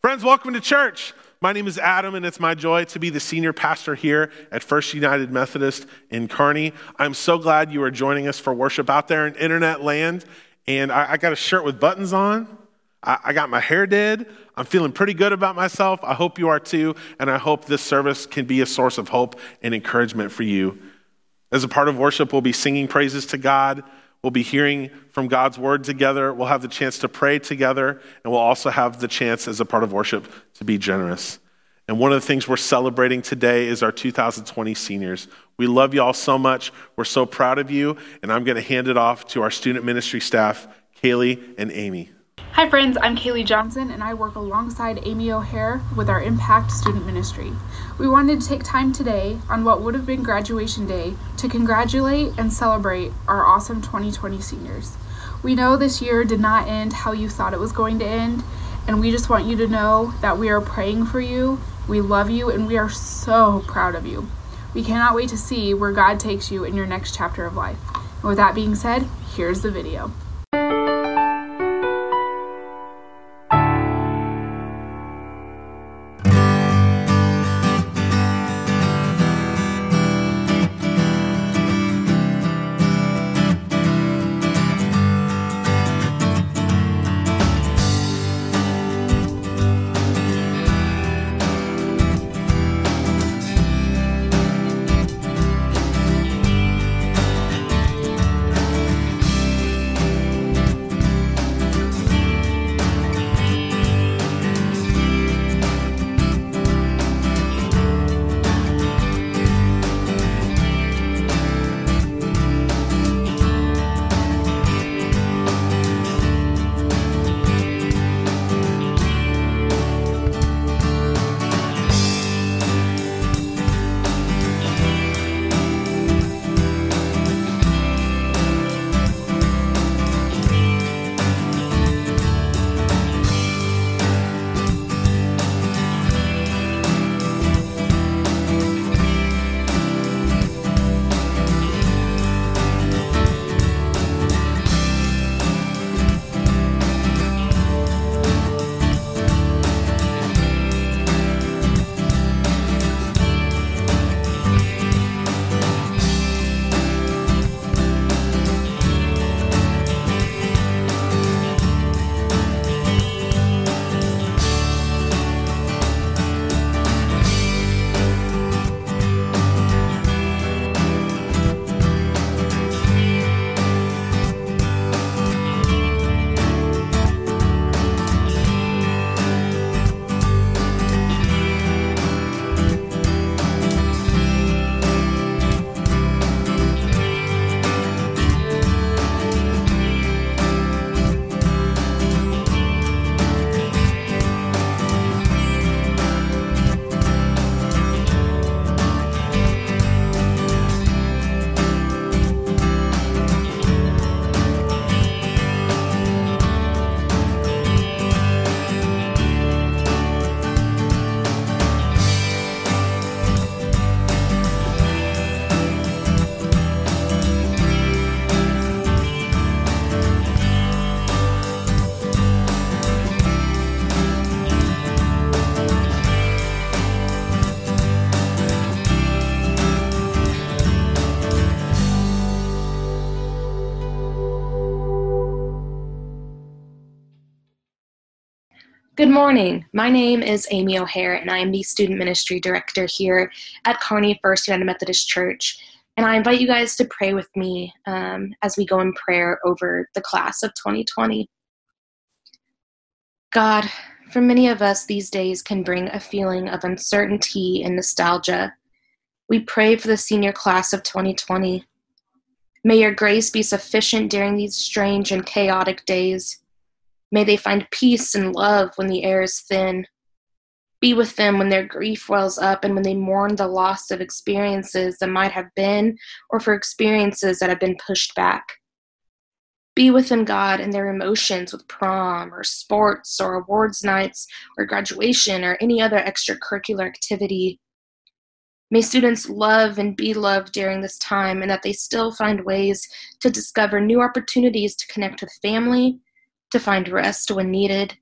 Friends, welcome to church. My name is Adam, and it's my joy to be the senior pastor here at First United Methodist in Kearney. I'm so glad you are joining us for worship out there in internet land. And I, I got a shirt with buttons on. I, I got my hair did. I'm feeling pretty good about myself. I hope you are too. And I hope this service can be a source of hope and encouragement for you. As a part of worship, we'll be singing praises to God. We'll be hearing from God's word together. We'll have the chance to pray together, and we'll also have the chance, as a part of worship, to be generous. And one of the things we're celebrating today is our 2020 seniors. We love you all so much. We're so proud of you, and I'm going to hand it off to our student ministry staff, Kaylee and Amy. Hi, friends. I'm Kaylee Johnson, and I work alongside Amy O'Hare with our Impact Student Ministry. We wanted to take time today on what would have been graduation day to congratulate and celebrate our awesome 2020 seniors. We know this year did not end how you thought it was going to end, and we just want you to know that we are praying for you, we love you, and we are so proud of you. We cannot wait to see where God takes you in your next chapter of life. And with that being said, here's the video. Good morning. My name is Amy O'Hare, and I am the Student Ministry Director here at Kearney First United Methodist Church. And I invite you guys to pray with me um, as we go in prayer over the class of 2020. God, for many of us, these days can bring a feeling of uncertainty and nostalgia. We pray for the senior class of 2020. May your grace be sufficient during these strange and chaotic days. May they find peace and love when the air is thin. Be with them when their grief wells up and when they mourn the loss of experiences that might have been or for experiences that have been pushed back. Be with them, God, in their emotions with prom or sports or awards nights or graduation or any other extracurricular activity. May students love and be loved during this time and that they still find ways to discover new opportunities to connect with family to find rest when needed,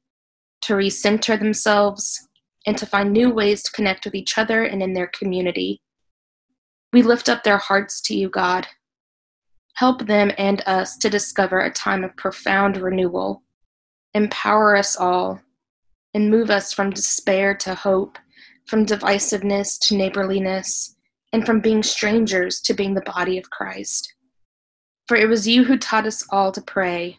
to recenter themselves, and to find new ways to connect with each other and in their community. We lift up their hearts to you, God. Help them and us to discover a time of profound renewal. Empower us all and move us from despair to hope, from divisiveness to neighborliness, and from being strangers to being the body of Christ. For it was you who taught us all to pray,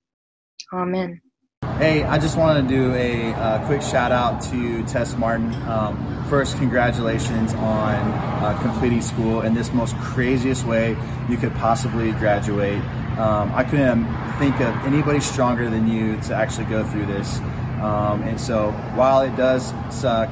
Amen. Hey, I just wanted to do a uh, quick shout out to Tess Martin. Um, first, congratulations on uh, completing school in this most craziest way you could possibly graduate. Um, I couldn't think of anybody stronger than you to actually go through this. Um, and so while it does suck,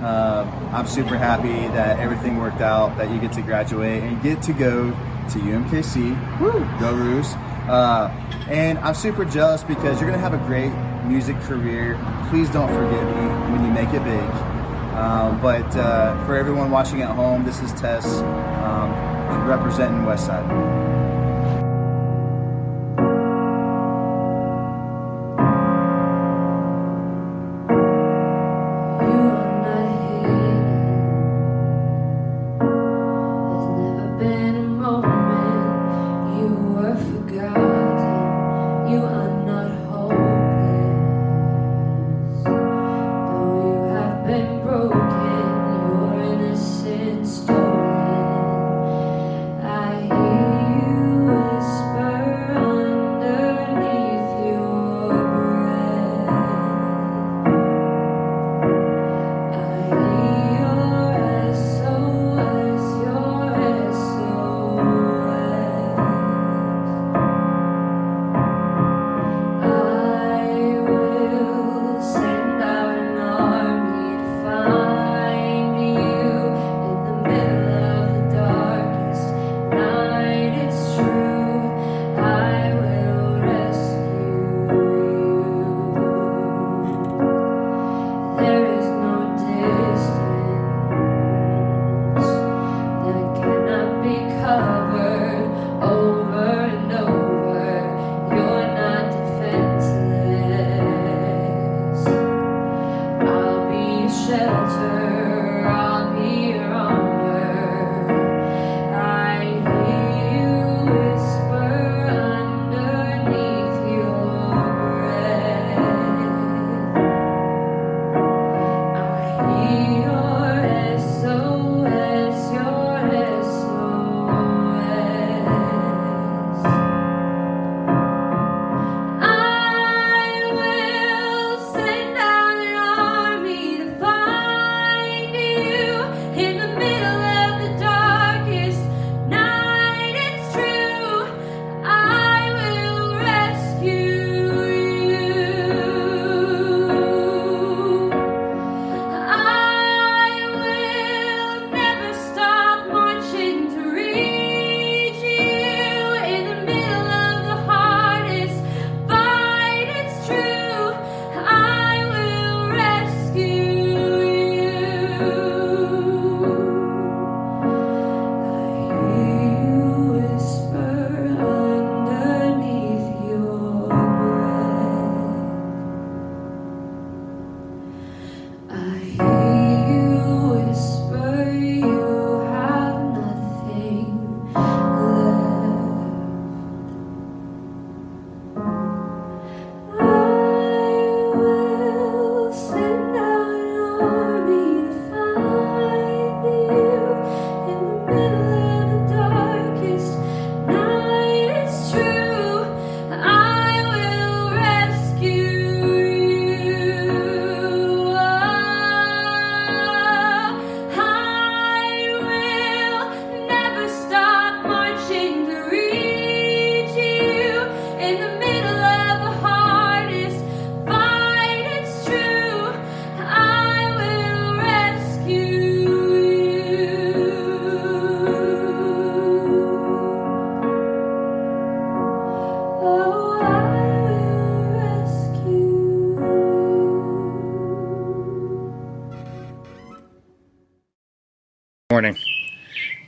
uh, I'm super happy that everything worked out, that you get to graduate and get to go to UMKC. Woo! Go Roos. Uh, and I'm super jealous because you're going to have a great music career. Please don't forget me when you make it big. Um, but uh, for everyone watching at home, this is Tess um, representing Westside.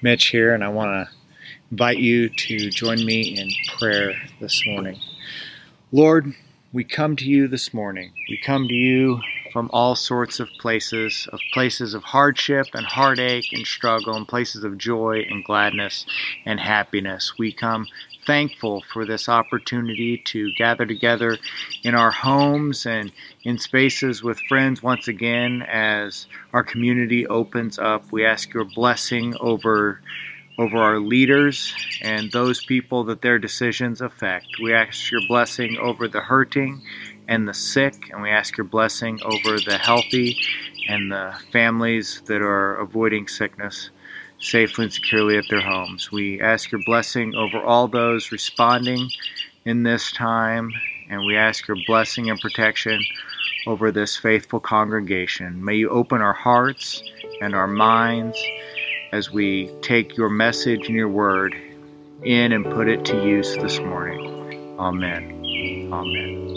Mitch here, and I want to invite you to join me in prayer this morning. Lord, we come to you this morning. We come to you from all sorts of places, of places of hardship and heartache and struggle, and places of joy and gladness and happiness. We come thankful for this opportunity to gather together in our homes and in spaces with friends once again as our community opens up. We ask your blessing over over our leaders and those people that their decisions affect. We ask your blessing over the hurting and the sick, and we ask your blessing over the healthy and the families that are avoiding sickness safely and securely at their homes. We ask your blessing over all those responding in this time, and we ask your blessing and protection over this faithful congregation. May you open our hearts and our minds as we take your message and your word in and put it to use this morning. Amen. Amen.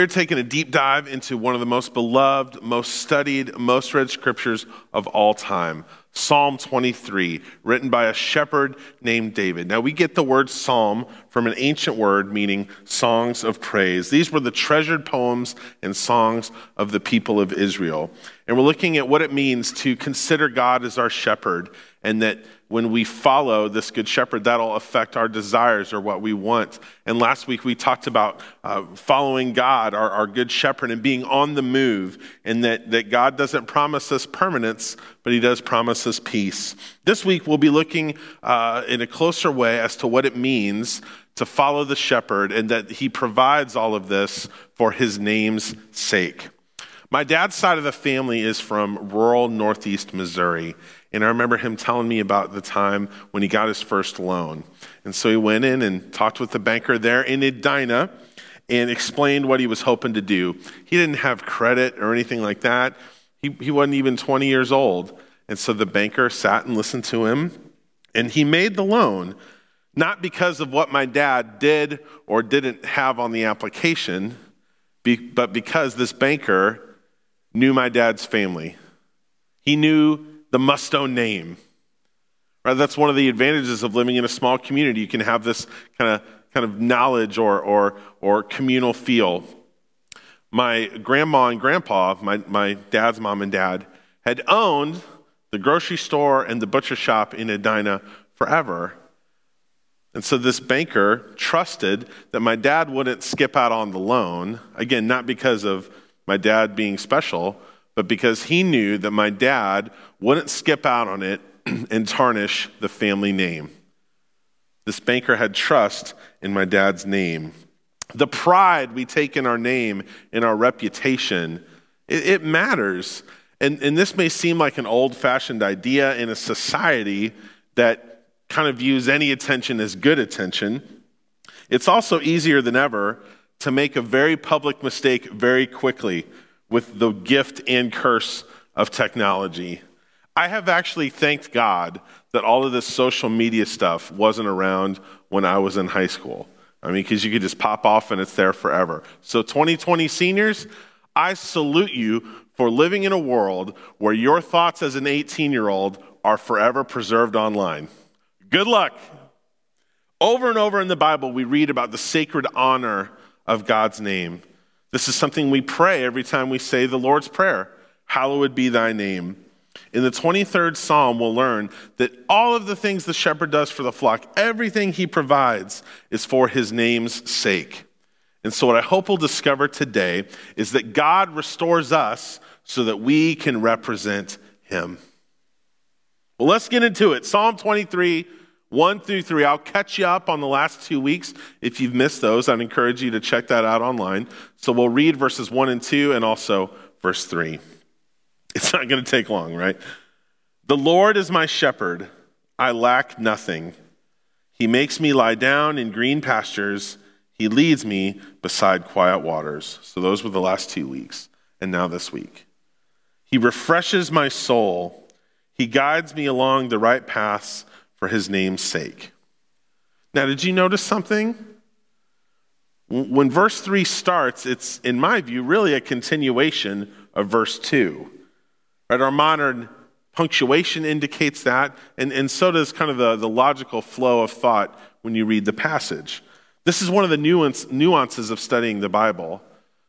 Friends, we are taking a deep dive into one of the most beloved, most studied, most read scriptures of all time Psalm 23, written by a shepherd named David. Now, we get the word psalm from an ancient word meaning songs of praise. These were the treasured poems and songs of the people of Israel. And we're looking at what it means to consider God as our shepherd and that when we follow this good shepherd, that'll affect our desires or what we want. And last week we talked about uh, following God, our, our good shepherd, and being on the move, and that, that God doesn't promise us permanence, but he does promise us peace. This week we'll be looking uh, in a closer way as to what it means to follow the shepherd and that he provides all of this for his name's sake. My dad's side of the family is from rural northeast Missouri. And I remember him telling me about the time when he got his first loan. And so he went in and talked with the banker there in Edina and explained what he was hoping to do. He didn't have credit or anything like that. He, he wasn't even 20 years old. And so the banker sat and listened to him, and he made the loan, not because of what my dad did or didn't have on the application, but because this banker knew my dad's family. He knew the Mustone name. Right? That's one of the advantages of living in a small community. You can have this kind of kind of knowledge or, or, or communal feel. My grandma and grandpa, my, my dad's mom and dad, had owned the grocery store and the butcher shop in Edina forever. And so this banker trusted that my dad wouldn't skip out on the loan. Again, not because of my dad being special, but because he knew that my dad wouldn't skip out on it and tarnish the family name. This banker had trust in my dad's name. The pride we take in our name, in our reputation, it, it matters. And, and this may seem like an old fashioned idea in a society that kind of views any attention as good attention. It's also easier than ever to make a very public mistake very quickly with the gift and curse of technology. I have actually thanked God that all of this social media stuff wasn't around when I was in high school. I mean, because you could just pop off and it's there forever. So, 2020 seniors, I salute you for living in a world where your thoughts as an 18 year old are forever preserved online. Good luck. Over and over in the Bible, we read about the sacred honor of God's name. This is something we pray every time we say the Lord's Prayer Hallowed be thy name. In the 23rd Psalm, we'll learn that all of the things the shepherd does for the flock, everything he provides, is for his name's sake. And so, what I hope we'll discover today is that God restores us so that we can represent him. Well, let's get into it. Psalm 23, 1 through 3. I'll catch you up on the last two weeks. If you've missed those, I'd encourage you to check that out online. So, we'll read verses 1 and 2 and also verse 3. It's not going to take long, right? The Lord is my shepherd. I lack nothing. He makes me lie down in green pastures. He leads me beside quiet waters. So those were the last two weeks, and now this week. He refreshes my soul. He guides me along the right paths for his name's sake. Now, did you notice something? When verse 3 starts, it's, in my view, really a continuation of verse 2. Right? Our modern punctuation indicates that, and, and so does kind of the, the logical flow of thought when you read the passage. This is one of the nuance, nuances of studying the Bible.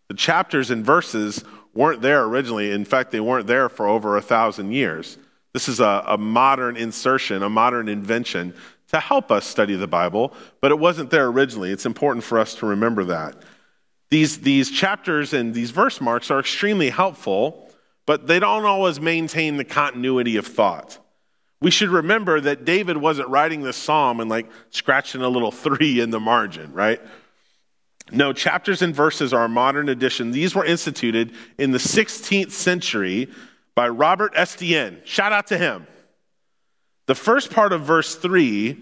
The chapters and verses weren't there originally. In fact, they weren't there for over a thousand years. This is a, a modern insertion, a modern invention to help us study the Bible, but it wasn't there originally. It's important for us to remember that. These, these chapters and these verse marks are extremely helpful but they don't always maintain the continuity of thought. We should remember that David wasn't writing this psalm and like scratching a little three in the margin, right? No, chapters and verses are a modern addition. These were instituted in the 16th century by Robert Estienne. Shout out to him. The first part of verse 3,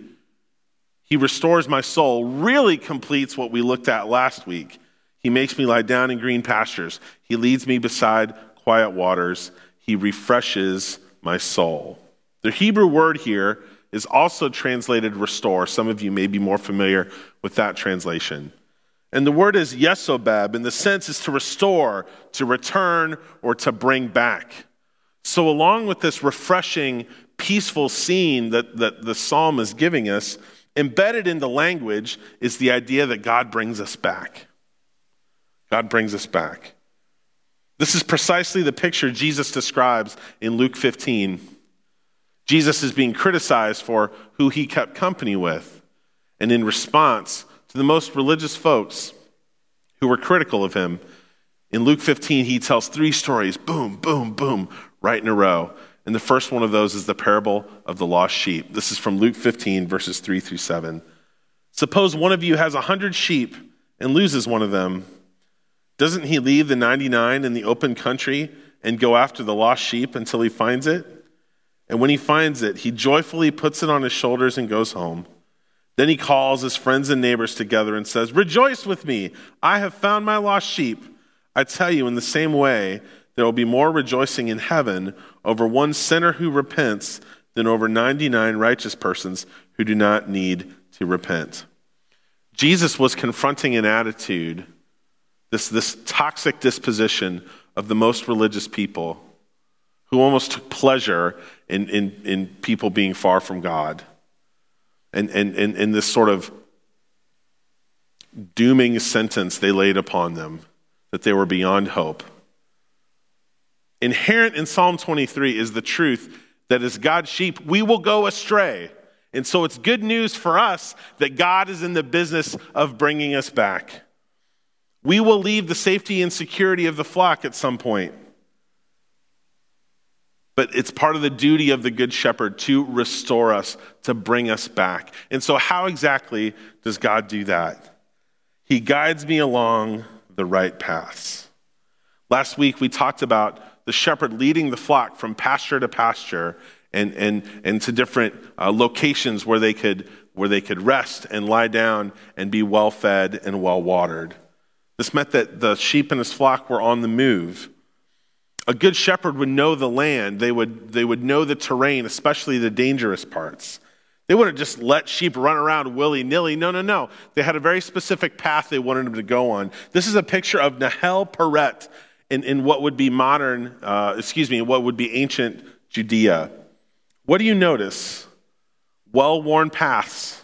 he restores my soul, really completes what we looked at last week. He makes me lie down in green pastures. He leads me beside quiet waters. He refreshes my soul. The Hebrew word here is also translated restore. Some of you may be more familiar with that translation. And the word is yesobeb, and the sense is to restore, to return, or to bring back. So, along with this refreshing, peaceful scene that, that the psalm is giving us, embedded in the language is the idea that God brings us back. God brings us back. This is precisely the picture Jesus describes in Luke 15. Jesus is being criticized for who he kept company with. And in response to the most religious folks who were critical of him, in Luke 15, he tells three stories boom, boom, boom, right in a row. And the first one of those is the parable of the lost sheep. This is from Luke 15, verses 3 through 7. Suppose one of you has a hundred sheep and loses one of them. Doesn't he leave the 99 in the open country and go after the lost sheep until he finds it? And when he finds it, he joyfully puts it on his shoulders and goes home. Then he calls his friends and neighbors together and says, Rejoice with me, I have found my lost sheep. I tell you, in the same way, there will be more rejoicing in heaven over one sinner who repents than over 99 righteous persons who do not need to repent. Jesus was confronting an attitude, this, this toxic disposition of the most religious people who almost took pleasure in, in, in people being far from God. And, and, and, and this sort of dooming sentence they laid upon them that they were beyond hope. Inherent in Psalm 23 is the truth that as God's sheep, we will go astray. And so it's good news for us that God is in the business of bringing us back. We will leave the safety and security of the flock at some point. But it's part of the duty of the Good Shepherd to restore us, to bring us back. And so, how exactly does God do that? He guides me along the right paths. Last week, we talked about the shepherd leading the flock from pasture to pasture and, and, and to different uh, locations where they, could, where they could rest and lie down and be well fed and well watered. This meant that the sheep and his flock were on the move. A good shepherd would know the land, they would, they would know the terrain, especially the dangerous parts. They wouldn't just let sheep run around willy nilly. No, no, no. They had a very specific path they wanted them to go on. This is a picture of Nahel Peret, in, in what would be modern, uh, excuse me, what would be ancient Judea. What do you notice? Well worn paths.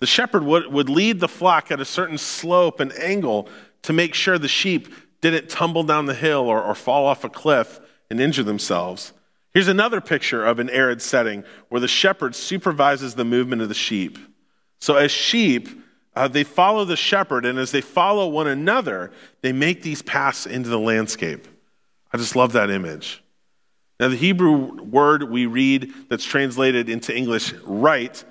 The shepherd would, would lead the flock at a certain slope and angle to make sure the sheep didn't tumble down the hill or, or fall off a cliff and injure themselves. Here's another picture of an arid setting where the shepherd supervises the movement of the sheep. So, as sheep, uh, they follow the shepherd, and as they follow one another, they make these paths into the landscape. I just love that image. Now, the Hebrew word we read that's translated into English right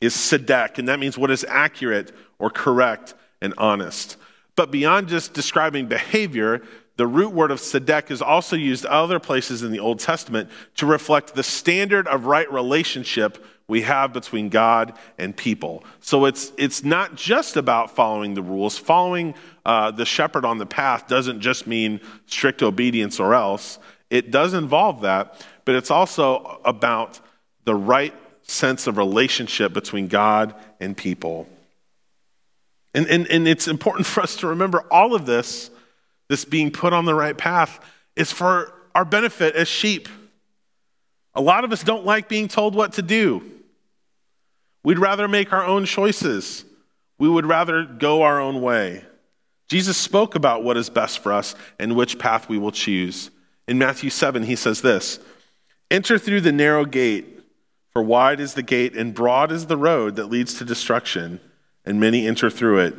is sedek, and that means what is accurate or correct and honest. But beyond just describing behavior, the root word of sedek is also used other places in the Old Testament to reflect the standard of right relationship we have between God and people. So it's, it's not just about following the rules. Following uh, the shepherd on the path doesn't just mean strict obedience or else. It does involve that, but it's also about the right sense of relationship between God and people. And, and, and it's important for us to remember all of this, this being put on the right path, is for our benefit as sheep. A lot of us don't like being told what to do. We'd rather make our own choices. We would rather go our own way. Jesus spoke about what is best for us and which path we will choose. In Matthew 7, he says this Enter through the narrow gate, for wide is the gate and broad is the road that leads to destruction, and many enter through it.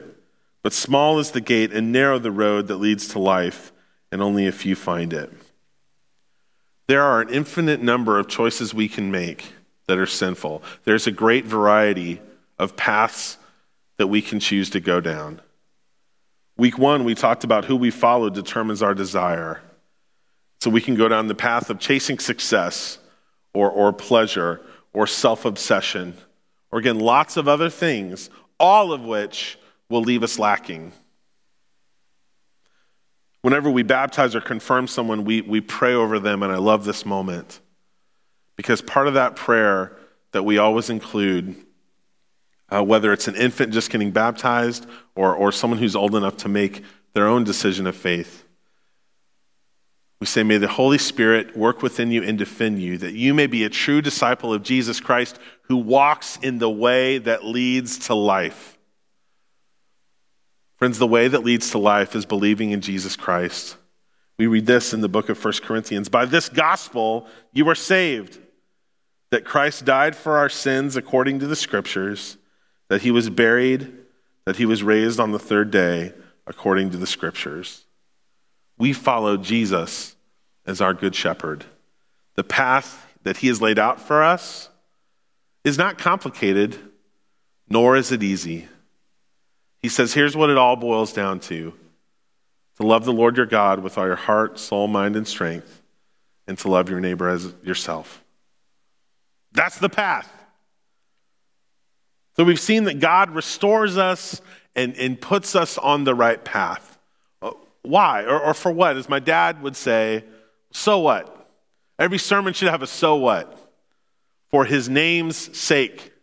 But small is the gate and narrow the road that leads to life, and only a few find it. There are an infinite number of choices we can make that are sinful. There's a great variety of paths that we can choose to go down. Week one, we talked about who we follow determines our desire. So we can go down the path of chasing success or, or pleasure or self obsession, or again, lots of other things, all of which will leave us lacking. Whenever we baptize or confirm someone, we, we pray over them, and I love this moment. Because part of that prayer that we always include, uh, whether it's an infant just getting baptized or, or someone who's old enough to make their own decision of faith, we say, May the Holy Spirit work within you and defend you, that you may be a true disciple of Jesus Christ who walks in the way that leads to life. Friends, the way that leads to life is believing in Jesus Christ. We read this in the book of 1 Corinthians By this gospel you are saved that Christ died for our sins according to the scriptures, that he was buried, that he was raised on the third day according to the scriptures. We follow Jesus as our good shepherd. The path that he has laid out for us is not complicated, nor is it easy. He says, here's what it all boils down to to love the Lord your God with all your heart, soul, mind, and strength, and to love your neighbor as yourself. That's the path. So we've seen that God restores us and, and puts us on the right path. Uh, why or, or for what? As my dad would say, so what? Every sermon should have a so what? For his name's sake.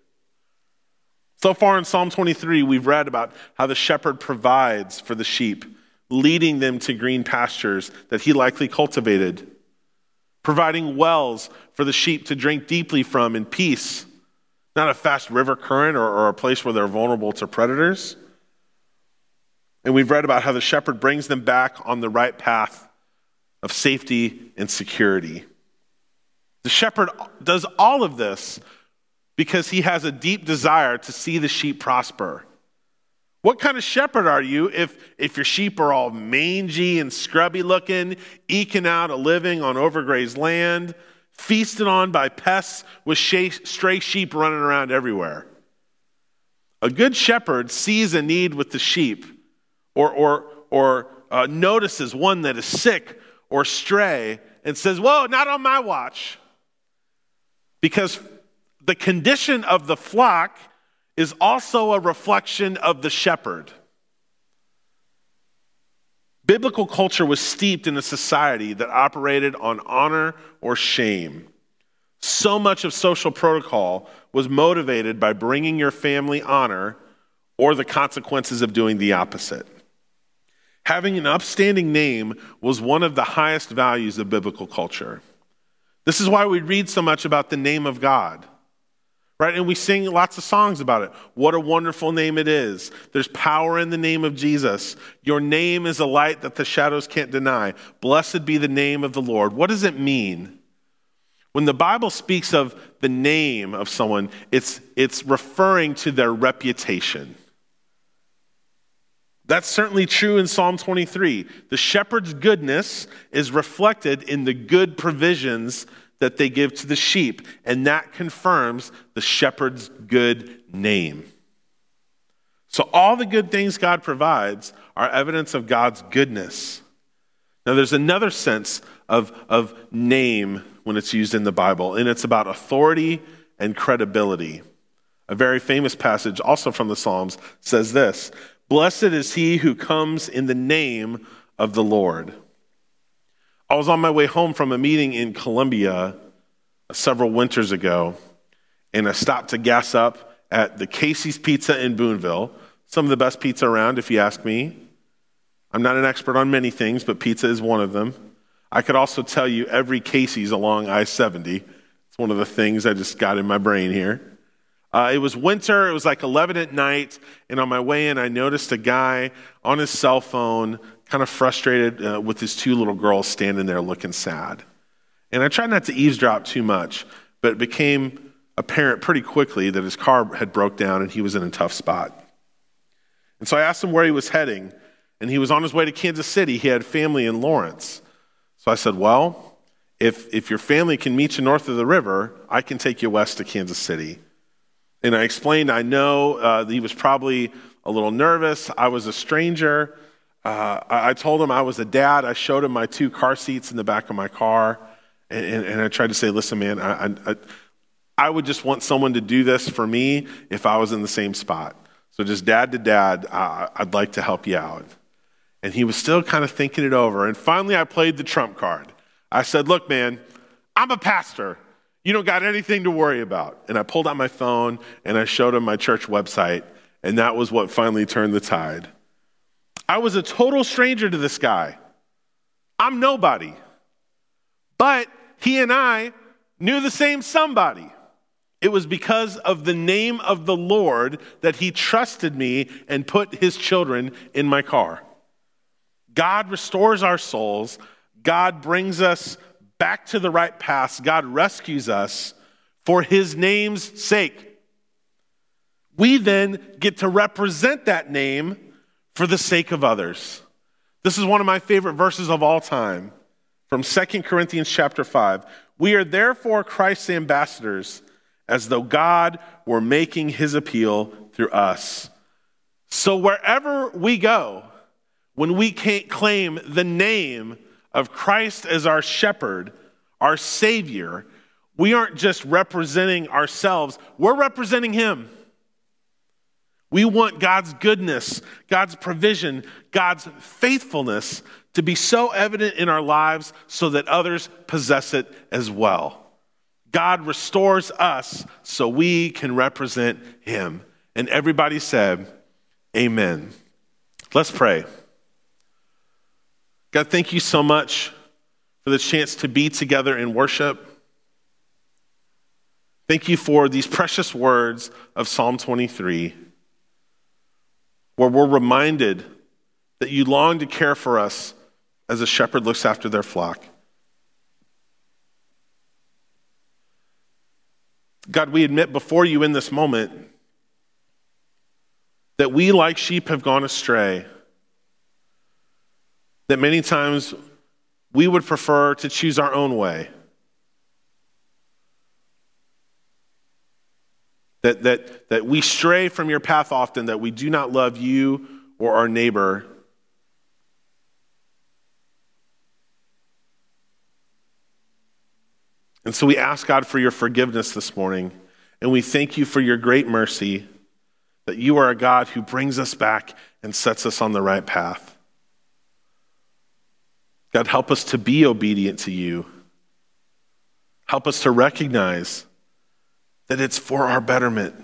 So far in Psalm 23, we've read about how the shepherd provides for the sheep, leading them to green pastures that he likely cultivated, providing wells for the sheep to drink deeply from in peace, not a fast river current or, or a place where they're vulnerable to predators. And we've read about how the shepherd brings them back on the right path of safety and security. The shepherd does all of this because he has a deep desire to see the sheep prosper. What kind of shepherd are you if, if your sheep are all mangy and scrubby looking, eking out a living on overgrazed land, feasted on by pests with stray sheep running around everywhere? A good shepherd sees a need with the sheep or, or, or uh, notices one that is sick or stray and says, Whoa, not on my watch. Because the condition of the flock is also a reflection of the shepherd. Biblical culture was steeped in a society that operated on honor or shame. So much of social protocol was motivated by bringing your family honor or the consequences of doing the opposite. Having an upstanding name was one of the highest values of biblical culture. This is why we read so much about the name of God, right? And we sing lots of songs about it. What a wonderful name it is. There's power in the name of Jesus. Your name is a light that the shadows can't deny. Blessed be the name of the Lord. What does it mean? When the Bible speaks of the name of someone, it's, it's referring to their reputation. That's certainly true in Psalm 23. The shepherd's goodness is reflected in the good provisions that they give to the sheep, and that confirms the shepherd's good name. So, all the good things God provides are evidence of God's goodness. Now, there's another sense of, of name when it's used in the Bible, and it's about authority and credibility. A very famous passage, also from the Psalms, says this Blessed is he who comes in the name of the Lord. I was on my way home from a meeting in Columbia several winters ago, and I stopped to gas up at the Casey's Pizza in Boonville. Some of the best pizza around, if you ask me. I'm not an expert on many things, but pizza is one of them. I could also tell you every Casey's along I 70. It's one of the things I just got in my brain here. Uh, it was winter, it was like 11 at night, and on my way in, I noticed a guy on his cell phone, kind of frustrated uh, with his two little girls standing there looking sad. And I tried not to eavesdrop too much, but it became apparent pretty quickly that his car had broke down and he was in a tough spot. And so I asked him where he was heading, and he was on his way to Kansas City. He had family in Lawrence. So I said, Well, if, if your family can meet you north of the river, I can take you west to Kansas City. And I explained, I know uh, he was probably a little nervous. I was a stranger. Uh, I, I, told him I was a dad. I showed him my two car seats in the back of my car. And, and, and I tried to say, listen, man, I, I, I would just want someone to do this for me if I was in the same spot. So, just dad to dad, uh, I'd like to help you out. And he was still kind of thinking it over. And finally, I played the trump card. I said, Look, man, I'm a pastor. You don't got anything to worry about. And I pulled out my phone and I showed him my church website, and that was what finally turned the tide. I was a total stranger to this guy. I'm nobody. But he and I knew the same somebody. It was because of the name of the Lord that he trusted me and put his children in my car. God restores our souls. God brings us back to the right path. God rescues us for his name's sake. We then get to represent that name for the sake of others. This is one of my favorite verses of all time from 2 Corinthians chapter 5. We are therefore Christ's ambassadors as though God were making his appeal through us. So wherever we go, when we can't claim the name of Christ as our shepherd, our Savior, we aren't just representing ourselves, we're representing Him. We want God's goodness, God's provision, God's faithfulness to be so evident in our lives so that others possess it as well. God restores us so we can represent Him. And everybody said, Amen. Let's pray. God, thank you so much for the chance to be together in worship. Thank you for these precious words of Psalm 23, where we're reminded that you long to care for us as a shepherd looks after their flock. God, we admit before you in this moment that we, like sheep, have gone astray. That many times we would prefer to choose our own way. That, that, that we stray from your path often, that we do not love you or our neighbor And so we ask God for your forgiveness this morning, and we thank you for your great mercy that you are a God who brings us back and sets us on the right path. God, help us to be obedient to you. Help us to recognize that it's for our betterment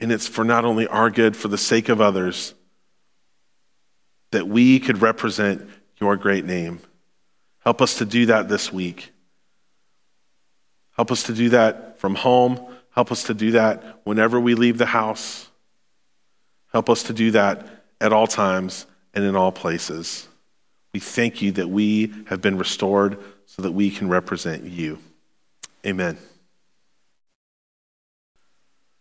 and it's for not only our good, for the sake of others, that we could represent your great name. Help us to do that this week. Help us to do that from home. Help us to do that whenever we leave the house. Help us to do that at all times and in all places. We thank you that we have been restored so that we can represent you. Amen.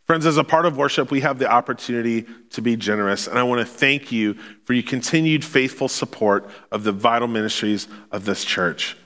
Friends, as a part of worship, we have the opportunity to be generous, and I want to thank you for your continued faithful support of the vital ministries of this church.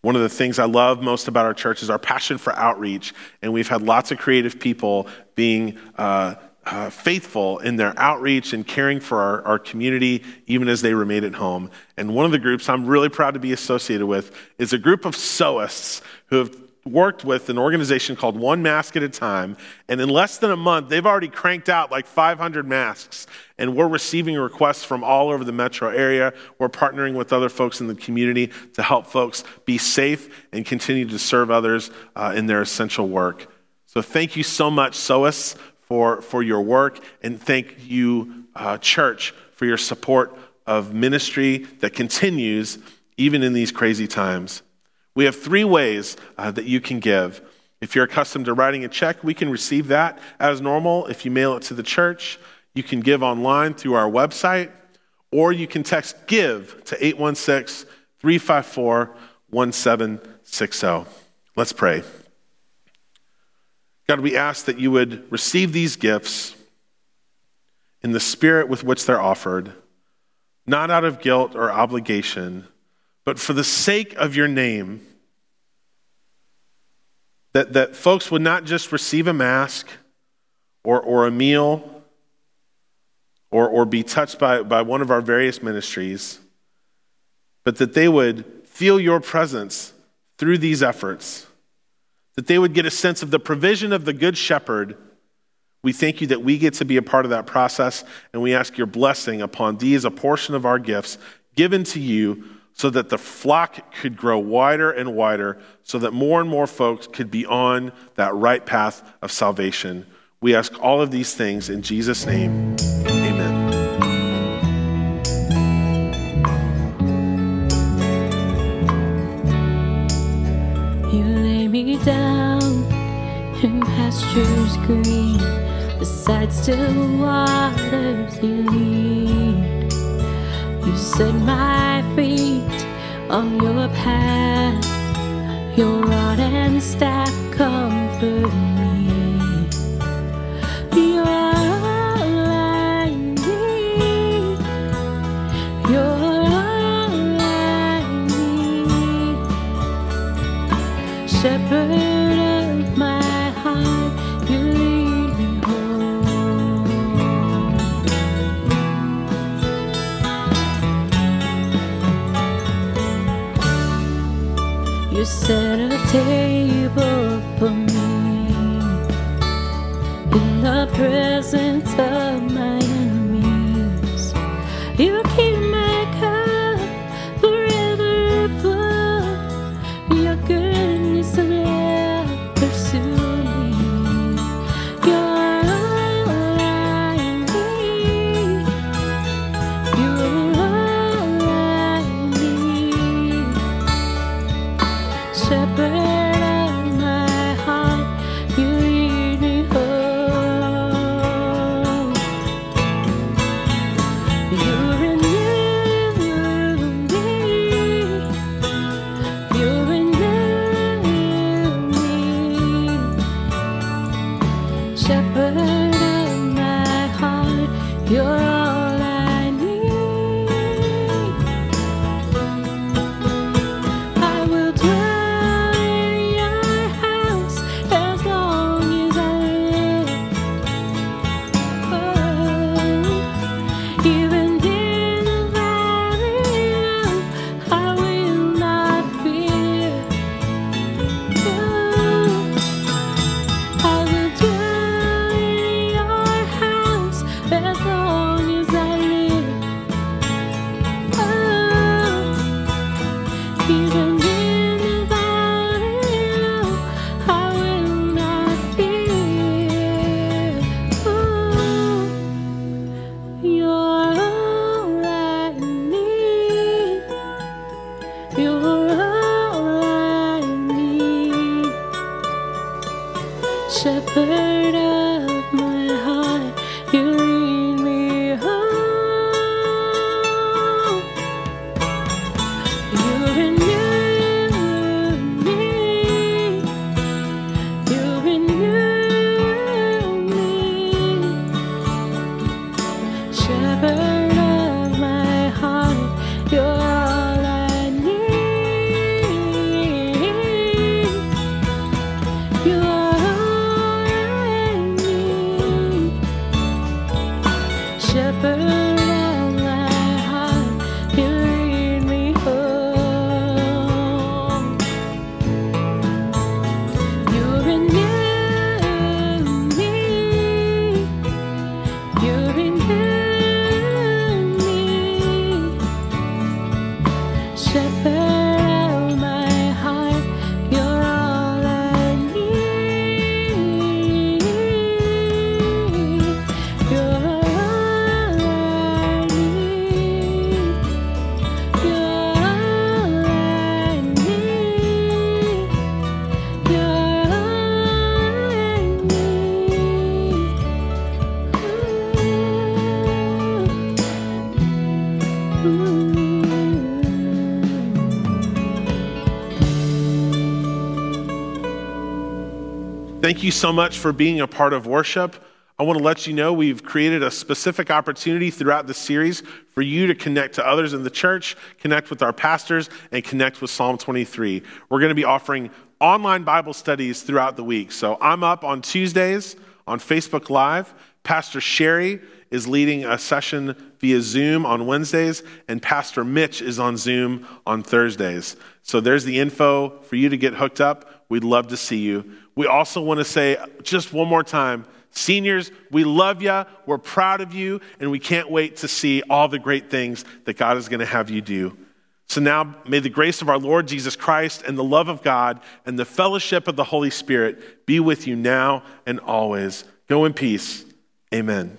One of the things I love most about our church is our passion for outreach, and we've had lots of creative people being uh, uh, faithful in their outreach and caring for our, our community, even as they remain at home. And one of the groups I'm really proud to be associated with is a group of sewists who have worked with an organization called One Mask at a Time, and in less than a month, they've already cranked out like 500 masks. And we're receiving requests from all over the metro area. We're partnering with other folks in the community to help folks be safe and continue to serve others uh, in their essential work. So thank you so much, sewists, for, for your work, and thank you, uh, church, for your support of ministry that continues even in these crazy times. We have three ways uh, that you can give. If you're accustomed to writing a check, we can receive that as normal. If you mail it to the church, you can give online through our website, or you can text GIVE to 816 354 1760. Let's pray. God, we ask that you would receive these gifts in the spirit with which they're offered, not out of guilt or obligation but for the sake of your name, that, that folks would not just receive a mask or, or a meal or, or be touched by, by one of our various ministries, but that they would feel your presence through these efforts, that they would get a sense of the provision of the Good Shepherd. We thank you that we get to be a part of that process, and we ask your blessing upon these, a portion of our gifts given to you so that the flock could grow wider and wider, so that more and more folks could be on that right path of salvation. We ask all of these things in Jesus' name. Amen. You lay me down in pastures green, beside still waters you lead. You set my feet on your path. Your rod and staff comfort. Set a table for me. In the presence of Thank you so much for being a part of worship. I want to let you know we've created a specific opportunity throughout the series for you to connect to others in the church, connect with our pastors, and connect with Psalm 23. We're going to be offering online Bible studies throughout the week. So I'm up on Tuesdays on Facebook Live. Pastor Sherry is leading a session via Zoom on Wednesdays, and Pastor Mitch is on Zoom on Thursdays. So there's the info for you to get hooked up. We'd love to see you. We also want to say just one more time seniors, we love you, we're proud of you, and we can't wait to see all the great things that God is going to have you do. So now, may the grace of our Lord Jesus Christ and the love of God and the fellowship of the Holy Spirit be with you now and always. Go in peace. Amen.